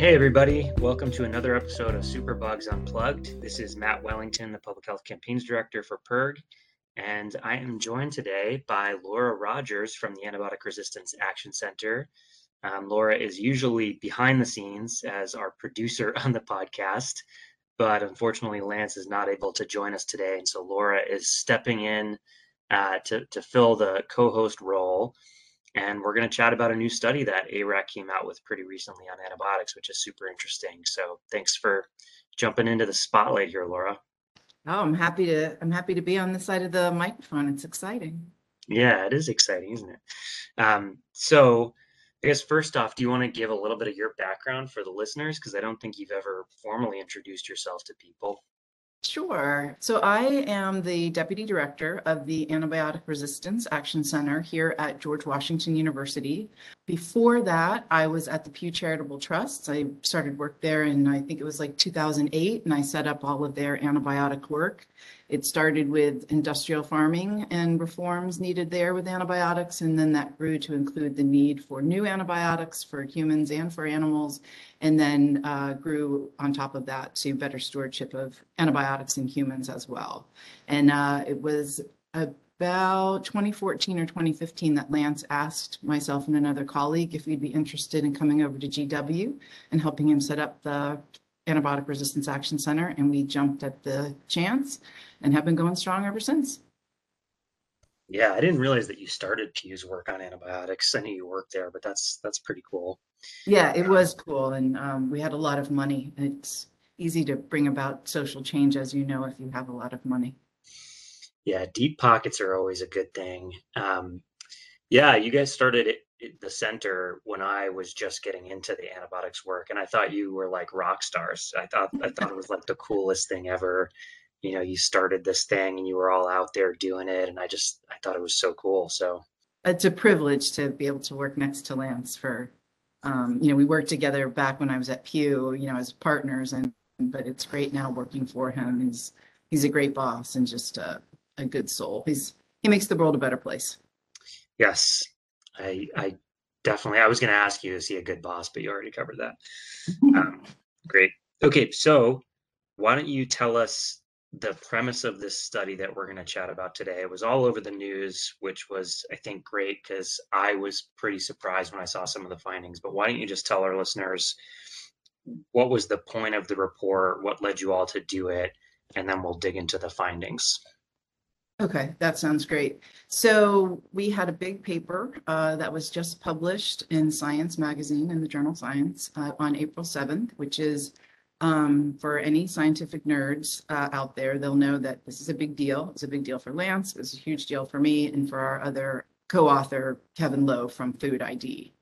Hey, everybody. Welcome to another episode of Superbugs Unplugged. This is Matt Wellington, the Public Health Campaigns Director for PIRG, and I am joined today by Laura Rogers from the Antibiotic Resistance Action Center. Um, Laura is usually behind the scenes as our producer on the podcast, but unfortunately, Lance is not able to join us today. And so Laura is stepping in uh, to, to fill the co host role and we're going to chat about a new study that ARAC came out with pretty recently on antibiotics, which is super interesting. So thanks for jumping into the spotlight here, Laura. Oh, I'm happy to I'm happy to be on this side of the microphone. It's exciting. Yeah, it is exciting, isn't it? Um, so I guess first off, do you want to give a little bit of your background for the listeners? Because I don't think you've ever formally introduced yourself to people. Sure. So I am the Deputy Director of the Antibiotic Resistance Action Center here at George Washington University. Before that, I was at the Pew Charitable Trusts. I started work there in, I think it was like 2008, and I set up all of their antibiotic work. It started with industrial farming and reforms needed there with antibiotics, and then that grew to include the need for new antibiotics for humans and for animals, and then uh, grew on top of that to better stewardship of antibiotics in humans as well. And uh, it was about 2014 or 2015 that Lance asked myself and another colleague if we'd be interested in coming over to GW and helping him set up the Antibiotic Resistance Action Center, and we jumped at the chance and have been going strong ever since. Yeah, I didn't realize that you started Pew's work on antibiotics. I knew you worked there, but that's that's pretty cool. Yeah, it was cool, and um, we had a lot of money. It's easy to bring about social change, as you know, if you have a lot of money. Yeah, deep pockets are always a good thing. Um, yeah, you guys started the center when I was just getting into the antibiotics work, and I thought you were like rock stars. I thought I thought it was like the coolest thing ever. You know you started this thing and you were all out there doing it and i just i thought it was so cool so. It's a privilege to be able to work next to lance for um, you know we worked together back when i was at pew you know as partners and but it's great now working for him. He's he's a great boss and just a, a good soul. He's he makes the world a better place. Yes i i definitely i was going to ask you is he a good boss but you already covered that. Um, great. Okay so why don't you tell us the premise of this study that we're going to chat about today? It was all over the news which was i think great because i was pretty surprised when i saw some of the findings but why don't you just tell our listeners what was the point of the report what led you all to do it and then we'll dig into the findings okay that sounds great so we had a big paper uh, that was just published in science magazine in the journal science uh, on april 7th which is um, for any scientific nerds uh, out there, they'll know that this is a big deal. It's a big deal for Lance. It's a huge deal for me and for our other co-author, Kevin Lowe from Food ID.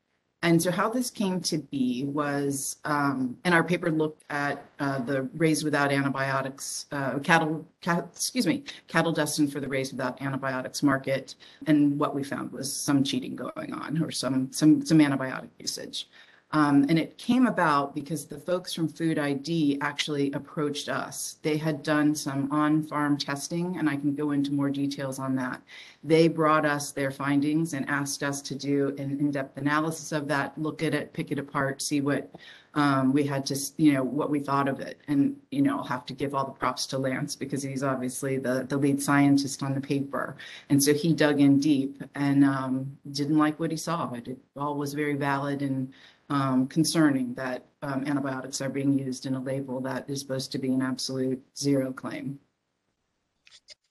And so how this came to be was, um, and our paper looked at uh, the raised without antibiotics, uh, cattle, cat, excuse me, cattle destined for the raised without antibiotics market. And what we found was some cheating going on or some, some, some antibiotic usage. Um, and it came about because the folks from Food ID actually approached us. They had done some on farm testing, and I can go into more details on that. They brought us their findings and asked us to do an in depth analysis of that, look at it, pick it apart, see what um, we had to, you know, what we thought of it. And, you know, I'll have to give all the props to Lance because he's obviously the, the lead scientist on the paper. And so he dug in deep and um, didn't like what he saw, it all was very valid and um, concerning that um, antibiotics are being used in a label that is supposed to be an absolute zero claim.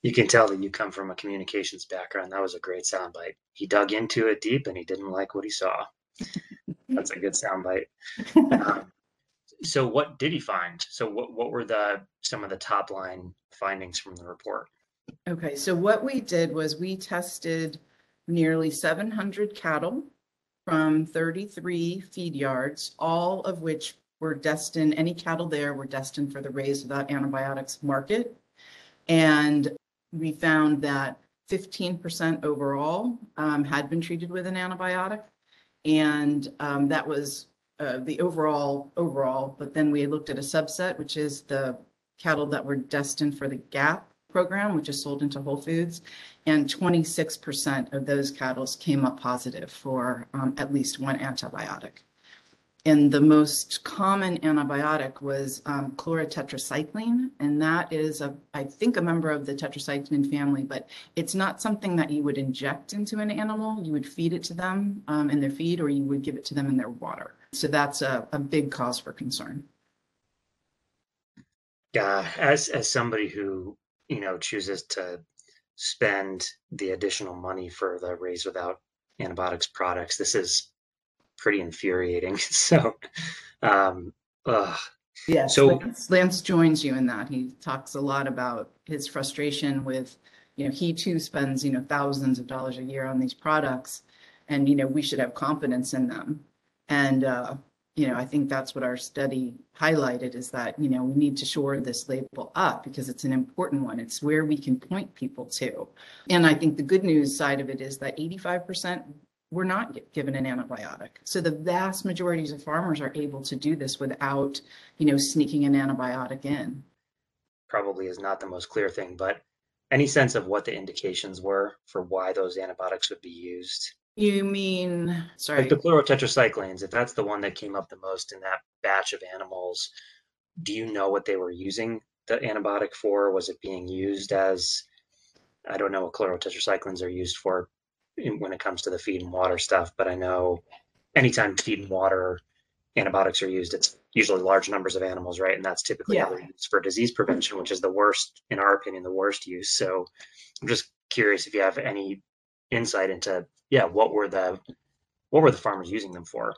You can tell that you come from a communications background. That was a great soundbite. He dug into it deep and he didn't like what he saw. That's a good soundbite. Um, so, what did he find? So, what what were the some of the top line findings from the report? Okay, so what we did was we tested nearly 700 cattle from 33 feed yards, all of which were destined, any cattle there were destined for the raised without antibiotics market. And we found that 15% overall um, had been treated with an antibiotic. And um, that was uh, the overall, overall, but then we looked at a subset, which is the cattle that were destined for the GAP program, which is sold into Whole Foods, and 26% of those cattle came up positive for um, at least one antibiotic. and the most common antibiotic was um, chlorotetracycline, and that is a, I think, a member of the tetracycline family, but it's not something that you would inject into an animal. You would feed it to them um, in their feed, or you would give it to them in their water. So that's a, a big cause for concern. Yeah, as as somebody who you know chooses to spend the additional money for the raise Without Antibiotics products, this is pretty infuriating. So, um, ugh. Yeah. So Lance, Lance joins you in that. He talks a lot about his frustration with, you know, he too spends, you know, thousands of dollars a year on these products and, you know, we should have confidence in them. And, uh, you know, I think that's what our study highlighted is that, you know, we need to shore this label up because it's an important one. It's where we can point people to. And I think the good news side of it is that 85% we're not given an antibiotic. So the vast majorities of farmers are able to do this without, you know, sneaking an antibiotic in. Probably is not the most clear thing, but any sense of what the indications were for why those antibiotics would be used? You mean, sorry. Like the chlorotetracyclines, if that's the one that came up the most in that batch of animals, do you know what they were using the antibiotic for? Was it being used as, I don't know what chlorotetracyclines are used for when it comes to the feed and water stuff. But I know anytime feed and water antibiotics are used, it's usually large numbers of animals, right? And that's typically yeah. used for disease prevention, which is the worst, in our opinion, the worst use. So I'm just curious if you have any insight into, yeah, what were the what were the farmers using them for?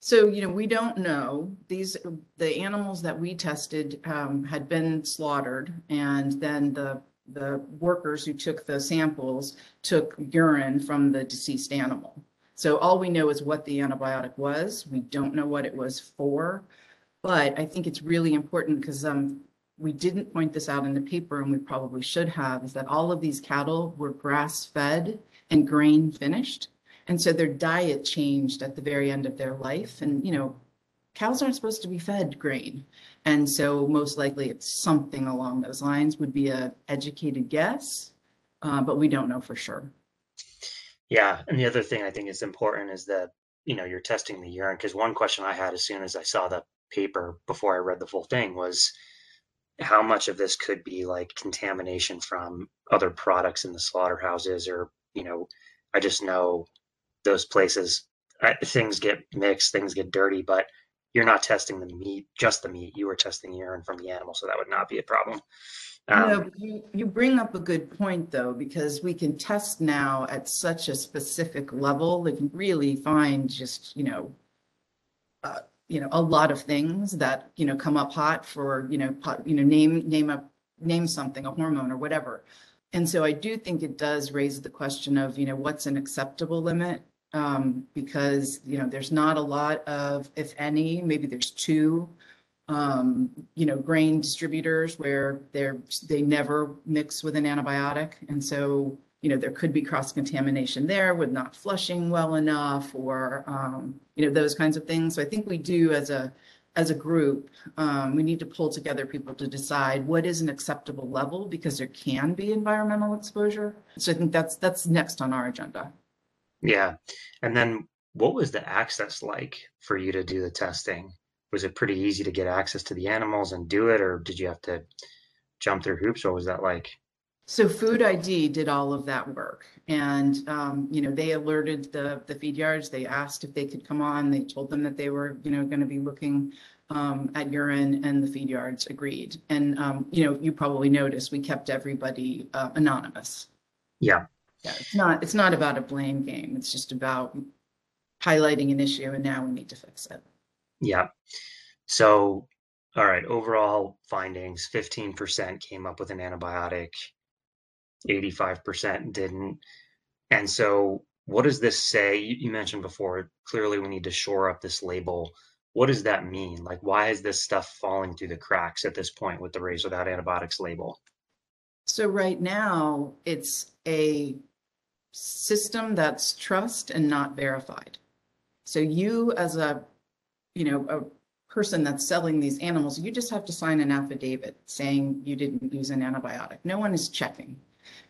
So, you know, we don't know. These, the animals that we tested um, had been slaughtered, and then the the workers who took the samples took urine from the deceased animal. So all we know is what the antibiotic was. We don't know what it was for, but I think it's really important because um, we didn't point this out in the paper and we probably should have, is that all of these cattle were grass fed and grain finished. And so their diet changed at the very end of their life. And, you know, cows aren't supposed to be fed grain. And so most likely it's something along those lines would be a educated guess, uh, but we don't know for sure. Yeah, and the other thing I think is important is that you know you're testing the urine because one question I had as soon as I saw the paper before I read the full thing was how much of this could be like contamination from other products in the slaughterhouses or you know I just know those places I, things get mixed things get dirty but you're not testing the meat, just the meat. You were testing urine from the animal, so that would not be a problem. Um, no, you, you bring up a good point though, because we can test now at such a specific level that you really find just, you know, uh, you know, a lot of things that, you know, come up hot for, you know, pot, you know, name, name a, name something, a hormone or whatever. And so I do think it does raise the question of, you know, what's an acceptable limit? um, because you know there's not a lot of, if any, maybe there's two, um, you know, grain distributors where they're they never mix with an antibiotic, and so you know there could be cross contamination there with not flushing well enough, or um, you know those kinds of things. So I think we do as a as a group, um, we need to pull together people to decide what is an acceptable level because there can be environmental exposure. So I think that's that's next on our agenda. Yeah. And then what was the access like for you to do the testing? Was it pretty easy to get access to the animals and do it, or did you have to jump through hoops? What was that like? So Food ID did all of that work, and um, you know they alerted the the feed yards. They asked if they could come on. They told them that they were you know going to be looking um, at urine, and the feed yards agreed. And um, you know you probably noticed we kept everybody uh, anonymous. Yeah. Yeah, it's not, it's not about a blame game. It's just about highlighting an issue and now we need to fix it. Yeah. So, all right, overall findings 15% came up with an antibiotic, 85% didn't. And so, what does this say? You, mentioned before, clearly we need to shore up this label. What does that mean? Like, why is this stuff falling through the cracks at this point with the raise Without Antibiotics label? So, right now, it's a system that's trust and not verified. So you as a, you know, a person that's selling these animals, you just have to sign an affidavit saying you didn't use an antibiotic. No one is checking.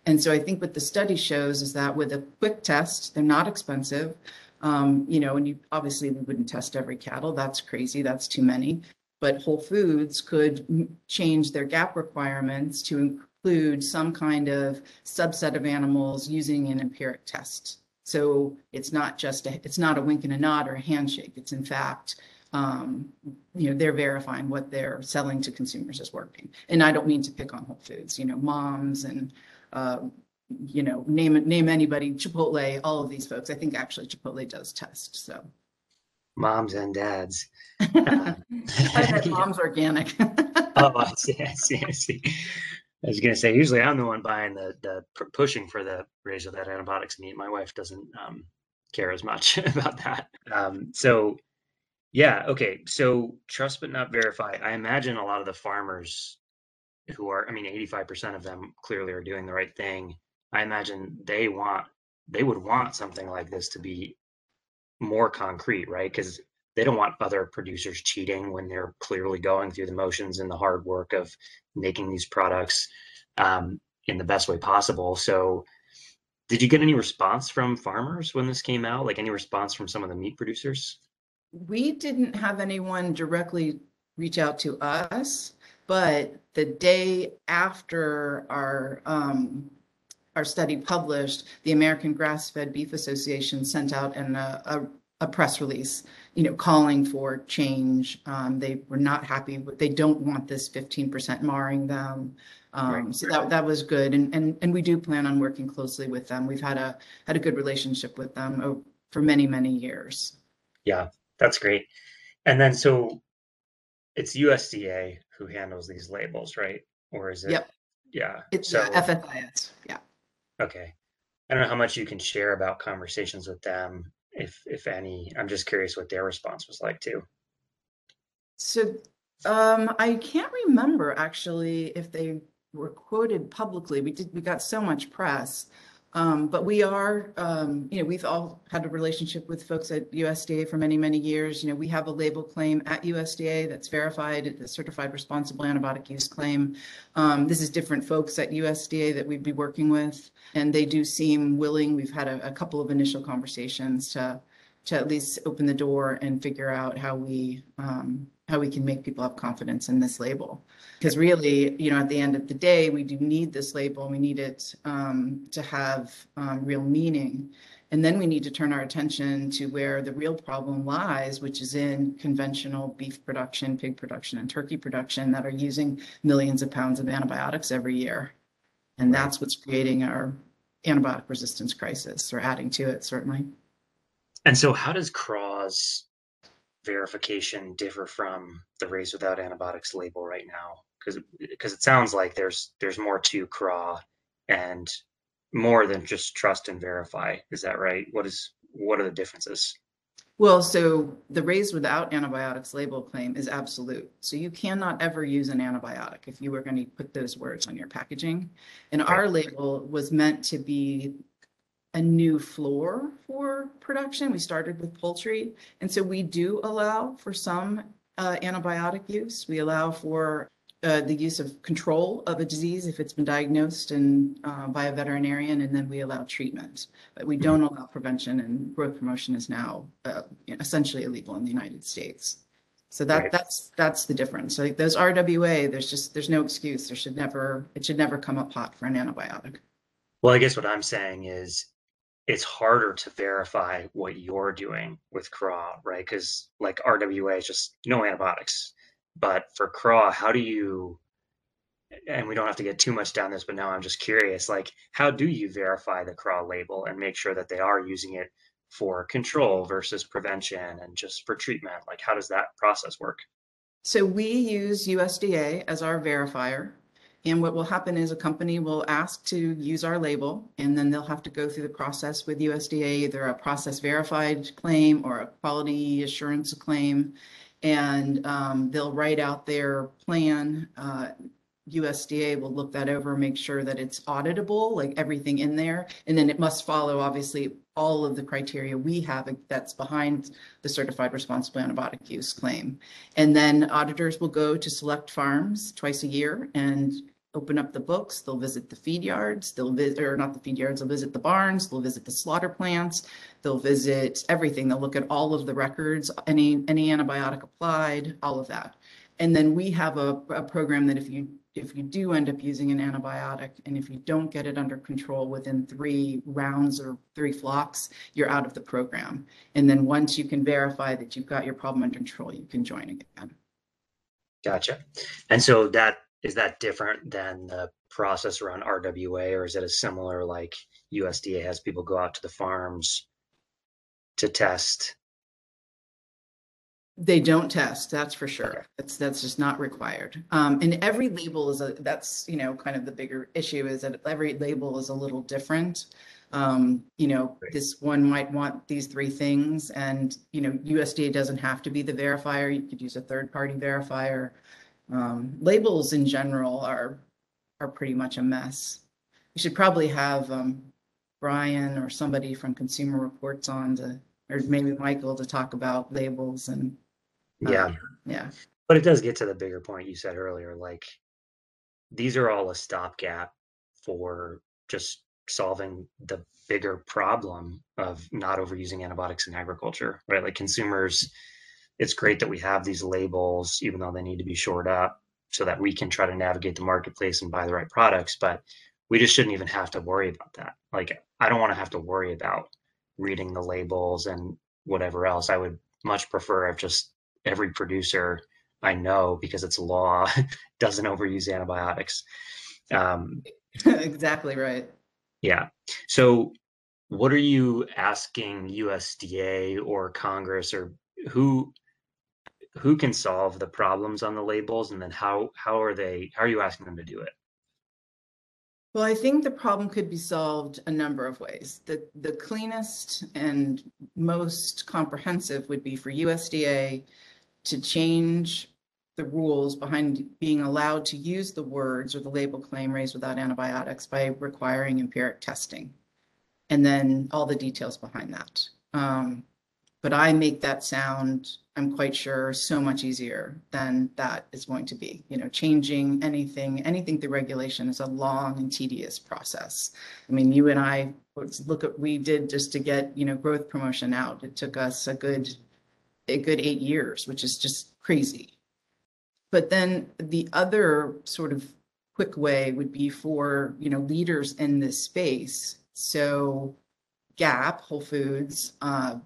And so I think what the study shows is that with a quick test, they're not expensive. Um, you know, and you obviously we wouldn't test every cattle. That's crazy. That's too many. But Whole Foods could change their gap requirements to include some kind of subset of animals using an empiric test. So it's not just a, it's not a wink and a nod or a handshake. It's in fact, um, you know, they're verifying what they're selling to consumers is working. And I don't mean to pick on Whole Foods, you know, moms and, uh, you know, name name anybody, Chipotle, all of these folks. I think actually Chipotle does test. So Moms and dads. I bet mom's organic. Oh, I see, I see, I see. I was gonna say, usually I'm the one buying the the pushing for the raise of that antibiotics meat. My wife doesn't um, care as much about that. Um, so, yeah, okay. So trust but not verify. I imagine a lot of the farmers who are, I mean, 85% of them clearly are doing the right thing. I imagine they want, they would want something like this to be more concrete, right? Because they don't want other producers cheating when they're clearly going through the motions and the hard work of making these products um, in the best way possible. So, did you get any response from farmers when this came out? Like any response from some of the meat producers? We didn't have anyone directly reach out to us, but the day after our um, our study published, the American Grass-Fed Beef Association sent out an, uh, a, a press release, you know, calling for change. Um, they were not happy. with They don't want this 15% marring them. Um, Right. so that that was good, and and and we do plan on working closely with them. We've had a had a good relationship with them for many many years. Yeah, that's great. And then so it's USDA who handles these labels, right? Or is it? Yep. Yeah. It's So yeah, FSIS. Yeah. okay. I don't know how much you can share about conversations with them, if if any. I'm just curious what their response was like too. So um, I can't remember actually if they were quoted publicly. We did, we got so much press. Um, but we are, um, you know, we've all had a relationship with folks at USDA for many, many years. You know, we have a label claim at USDA that's verified, the Certified Responsible Antibiotic Use Claim. Um, this is different folks at USDA that we'd be working with, and they do seem willing. We've had a, a couple of initial conversations to to at least open the door and figure out how we um, how we can make people have confidence in this label. Because really, you know, at the end of the day, we do need this label. We need it um, to have um, real meaning. And then we need to turn our attention to where the real problem lies, which is in conventional beef production, pig production, and turkey production that are using millions of pounds of antibiotics every year. And that's what's creating our antibiotic resistance crisis, or adding to it, certainly. And so how does CRAU's verification differ from the raised without antibiotics label right now? Because because it sounds like there's there's more to CRAU and more than just trust and verify. Is that right? What is what are the differences? Well, so the raised without antibiotics label claim is absolute. So you cannot ever use an antibiotic if you were going to put those words on your packaging. And our label was meant to be a new floor for production. We started with poultry. And so we do allow for some uh, antibiotic use. We allow for uh, the use of control of a disease if it's been diagnosed and uh, by a veterinarian, and then we allow treatment. But we don't allow prevention, and growth promotion is now uh, essentially illegal in the United States. So that Right. that's that's the difference. So like those RWA, there's just there's no excuse. There should never it should never come up hot for an antibiotic. Well, I guess what I'm saying is it's harder to verify what you're doing with CRAU, right? Because like RWA is just no antibiotics. But for CRAU, how do you, and we don't have to get too much down this, but now I'm just curious, like, how do you verify the CRAU label and make sure that they are using it for control versus prevention and just for treatment? Like, how does that process work? So we use USDA as our verifier. And what will happen is a company will ask to use our label, and then they'll have to go through the process with USDA, either a process verified claim or a quality assurance claim. And um, they'll write out their plan. Uh, USDA will look that over, make sure that it's auditable, like everything in there. And then it must follow, obviously, all of the criteria we have that's behind the certified responsible antibiotic use claim. And then auditors will go to select farms twice a year and open up the books, they'll visit the feed yards, they'll visit, or not the feed yards, they'll visit the barns, they'll visit the slaughter plants, they'll visit everything. They'll look at all of the records, any, any antibiotic applied, all of that. And then we have a, a program that if you if you do end up using an antibiotic and if you don't get it under control within three rounds or three flocks, you're out of the program. And then once you can verify that you've got your problem under control, you can join again. Gotcha. And so that is that different than the process around RWA, or is it a similar like USDA has people go out to the farms to test? They don't test, that's for sure. That's that's just not required. Um, and every label is a that's you know kind of the bigger issue is that every label is a little different. Um, you know, right. this one might want these three things, and you know, USDA doesn't have to be the verifier. You could use a third party verifier. Um, labels in general are are pretty much a mess. We should probably have um, Brian or somebody from Consumer Reports on to, or maybe Michael to talk about labels and. Uh, yeah. Yeah. But it does get to the bigger point you said earlier. Like these are all a stopgap for just solving the bigger problem of not overusing antibiotics in agriculture, right? Like consumers it's great that we have these labels, even though they need to be shored up so that we can try to navigate the marketplace and buy the right products. But we just shouldn't even have to worry about that. Like, I don't want to have to worry about reading the labels and whatever else. I would much prefer if just every producer I know, because it's law, doesn't overuse antibiotics. Um, exactly right. Yeah. So, what are you asking USDA or Congress or who who can solve the problems on the labels and then how how are they how are you asking them to do it? Well i think the problem could be solved a number of ways. The the cleanest and most comprehensive would be for usda to change the rules behind being allowed to use the words or the label claim raised without antibiotics by requiring empiric testing and then all the details behind that. Um, but I make that sound, I'm quite sure, so much easier than that is going to be. You know, changing anything, anything through regulation is a long and tedious process. I mean, you and I look at we did just to get you know growth promotion out. It took us a good a good eight years, which is just crazy. But then the other sort of quick way would be for you know leaders in this space. So Gap, Whole Foods, uh,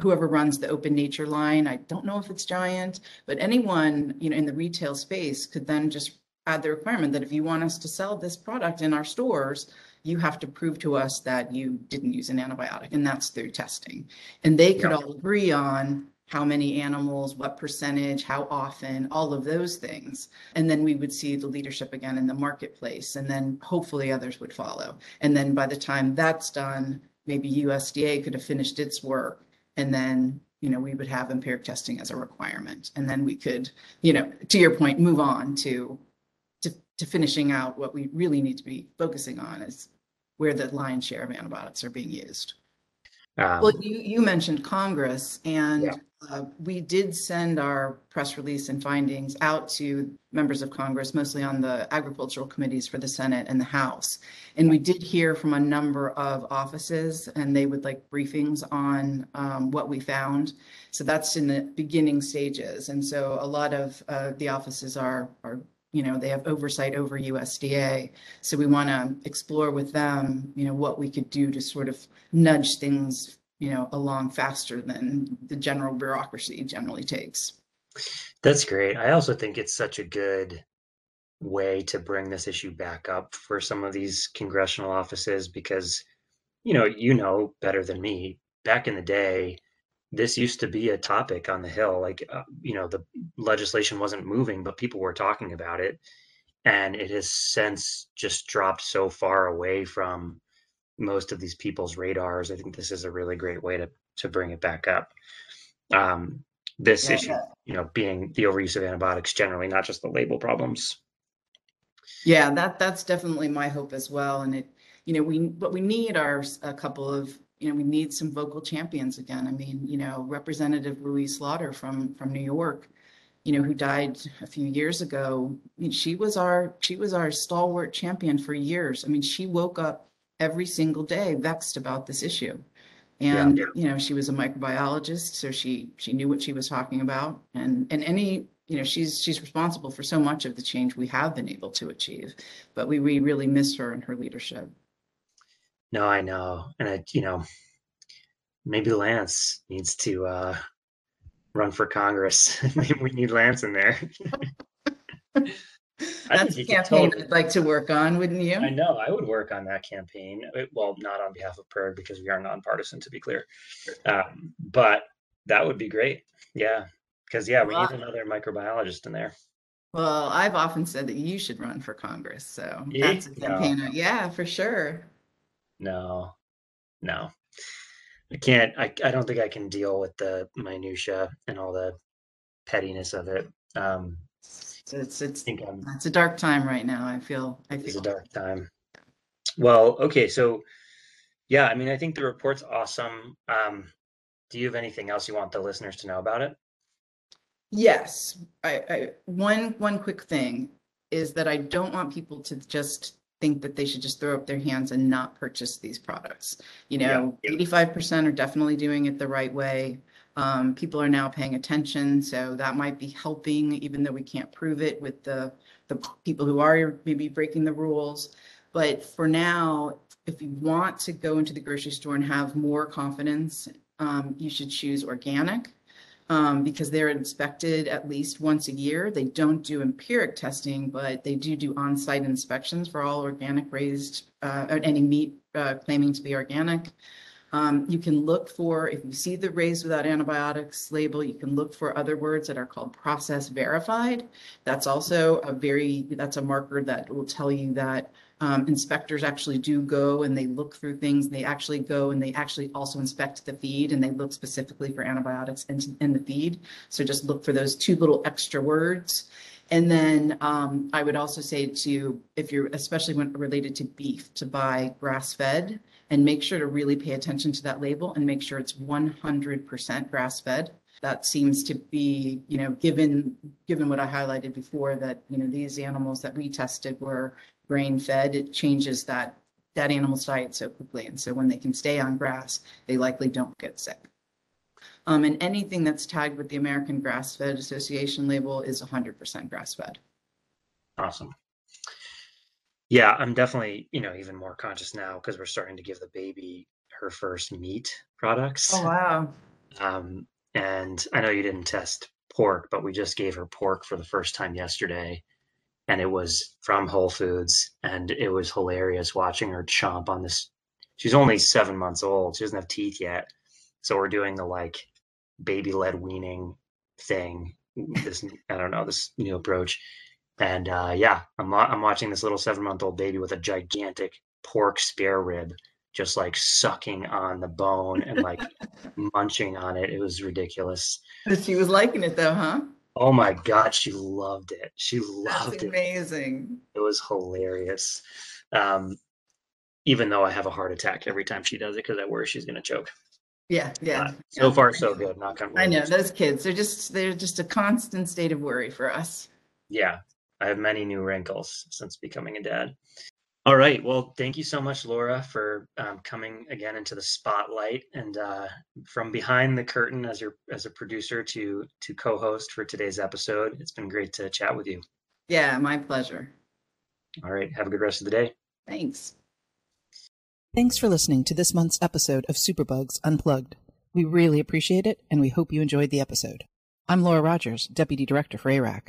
whoever runs the open nature line i don't know if it's giant but anyone you know in the retail space could then just add the requirement that if you want us to sell this product in our stores you have to prove to us that you didn't use an antibiotic and that's through testing. And they could yeah. all agree on how many animals what percentage how often all of those things. And then we would see the leadership again in the marketplace and then hopefully others would follow. And then by the time that's done maybe usda could have finished its work and then you know we would have empiric testing as a requirement and then we could you know to your point move on to to, to finishing out what we really need to be focusing on is where the lion's share of antibiotics are being used um, well you you mentioned congress and yeah. Uh, we did send our press release and findings out to members of Congress, mostly on the agricultural committees for the Senate and the House. And we did hear from a number of offices, and they would like briefings on um, what we found. So that's in the beginning stages. And so a lot of uh, the offices are, are you know they have oversight over USDA so we want to explore with them you know what we could do to sort of nudge things you know, along faster than the general bureaucracy generally takes. That's great. I also think it's such a good way to bring this issue back up for some of these congressional offices because you know, you know better than me. Back in the day, this used to be a topic on the hill like uh, you know, the legislation wasn't moving, but people were talking about it and it has since just dropped so far away from most of these people's radars. I think this is a really great way to to bring it back up. Um, this yeah, issue, yeah. you know, being the overuse of antibiotics generally, not just the label problems. Yeah, that that's definitely my hope as well. And it, you know, we what we need are a couple of, you know, we need some vocal champions again. I mean, you know, Representative Louise Slaughter from from New York you know, who died a few years ago, I mean, she was our she was our stalwart champion for years. I mean, she woke up every single day vexed about this issue. And yeah. you know, she was a microbiologist, so she she knew what she was talking about. And and any you know, she's she's responsible for so much of the change we have been able to achieve. But we we really miss her and her leadership. No, I know, and I you know, maybe Lance needs to uh, run for Congress. maybe we need Lance in there. That's a campaign totally, I'd like to work on, wouldn't you? I know I would work on that campaign. Uh, well, not on behalf of PIRG because we are nonpartisan, to be clear. Um, but that would be great. Yeah, because yeah, we need another microbiologist in there. Well, I've often said that you should run for Congress, so yeah? that's a campaign. No. Yeah, for sure. No, no, I can't. I I don't think I can deal with the minutia and all the pettiness of it. Um, it's it's it's a dark time right now. I feel I it's a dark time. Well, okay, so yeah, I mean, I think the report's awesome. Um, do you have anything else you want the listeners to know about it? Yes, I, I one one quick thing is that I don't want people to just think that they should just throw up their hands and not purchase these products. You know, yeah, yeah. 85% are definitely doing it the right way. Um, people are now paying attention, so that might be helping, even though we can't prove it with the the people who are maybe breaking the rules. But for now, if you want to go into the grocery store and have more confidence, um, you should choose organic um, because they're inspected at least once a year. They don't do empiric testing, but they do do on-site inspections for all organic raised, uh, any meat uh, claiming to be organic. Um, you can look for, if you see the raised without antibiotics label, you can look for other words that are called process verified. That's also a very, that's a marker that will tell you that um, inspectors actually do go and they look through things. They actually go and they actually also inspect the feed and they look specifically for antibiotics in, in the feed. So just look for those two little extra words. And then um, I would also say to, if you're, especially when related to beef, to buy grass fed and make sure to really pay attention to that label and make sure it's 100% grass fed that seems to be you know given given what i highlighted before that you know these animals that we tested were grain fed it changes that that animal's diet so quickly. And so when they can stay on grass they likely don't get sick. Um, and anything that's tagged with the american grass fed association label is 100% grass fed awesome yeah, I'm definitely, you know, even more conscious now because we're starting to give the baby her first meat products. Oh wow. Um, and I know you didn't test pork, but we just gave her pork for the first time yesterday. And it was from Whole Foods. And it was hilarious watching her chomp on this. She's only seven months old. She doesn't have teeth yet. So we're doing the like baby led weaning thing. This, I don't know, this new approach. And uh, yeah, I'm I'm watching this little seven month old baby with a gigantic pork spare rib, just like sucking on the bone and like munching on it. It was ridiculous. But she was liking it though, huh? Oh my god, she loved it. She loved That's it. amazing. it. Was hilarious. Um, even though I have a heart attack every time she does it because I worry she's gonna choke. Yeah, yeah. Uh, so yeah. far, so good. Not I know those kids. They're just they're just a constant state of worry for us. Yeah, I have many new wrinkles since becoming a dad. All right. Well, thank you so much, Laura, for um, coming again into the spotlight and uh, from behind the curtain as your as a producer to to co-host for today's episode. It's been great to chat with you. Yeah, my pleasure. All right. Have a good rest of the day. Thanks. Thanks for listening to this month's episode of Superbugs Unplugged. We really appreciate it, and we hope you enjoyed the episode. I'm Laura Rogers, Deputy Director for ARAC.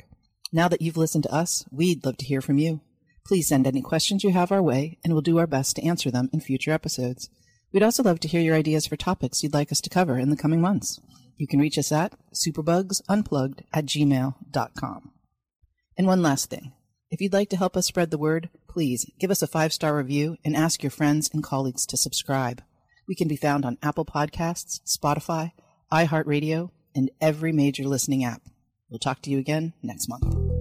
Now that you've listened to us, we'd love to hear from you. Please send any questions you have our way, and we'll do our best to answer them in future episodes. We'd also love to hear your ideas for topics you'd like us to cover in the coming months. You can reach us at superbugsunplugged at gmail.com. And one last thing. If you'd like to help us spread the word, please give us a five star review and ask your friends and colleagues to subscribe. We can be found on Apple Podcasts, Spotify, iHeartRadio, and every major listening app. We'll talk to you again next month.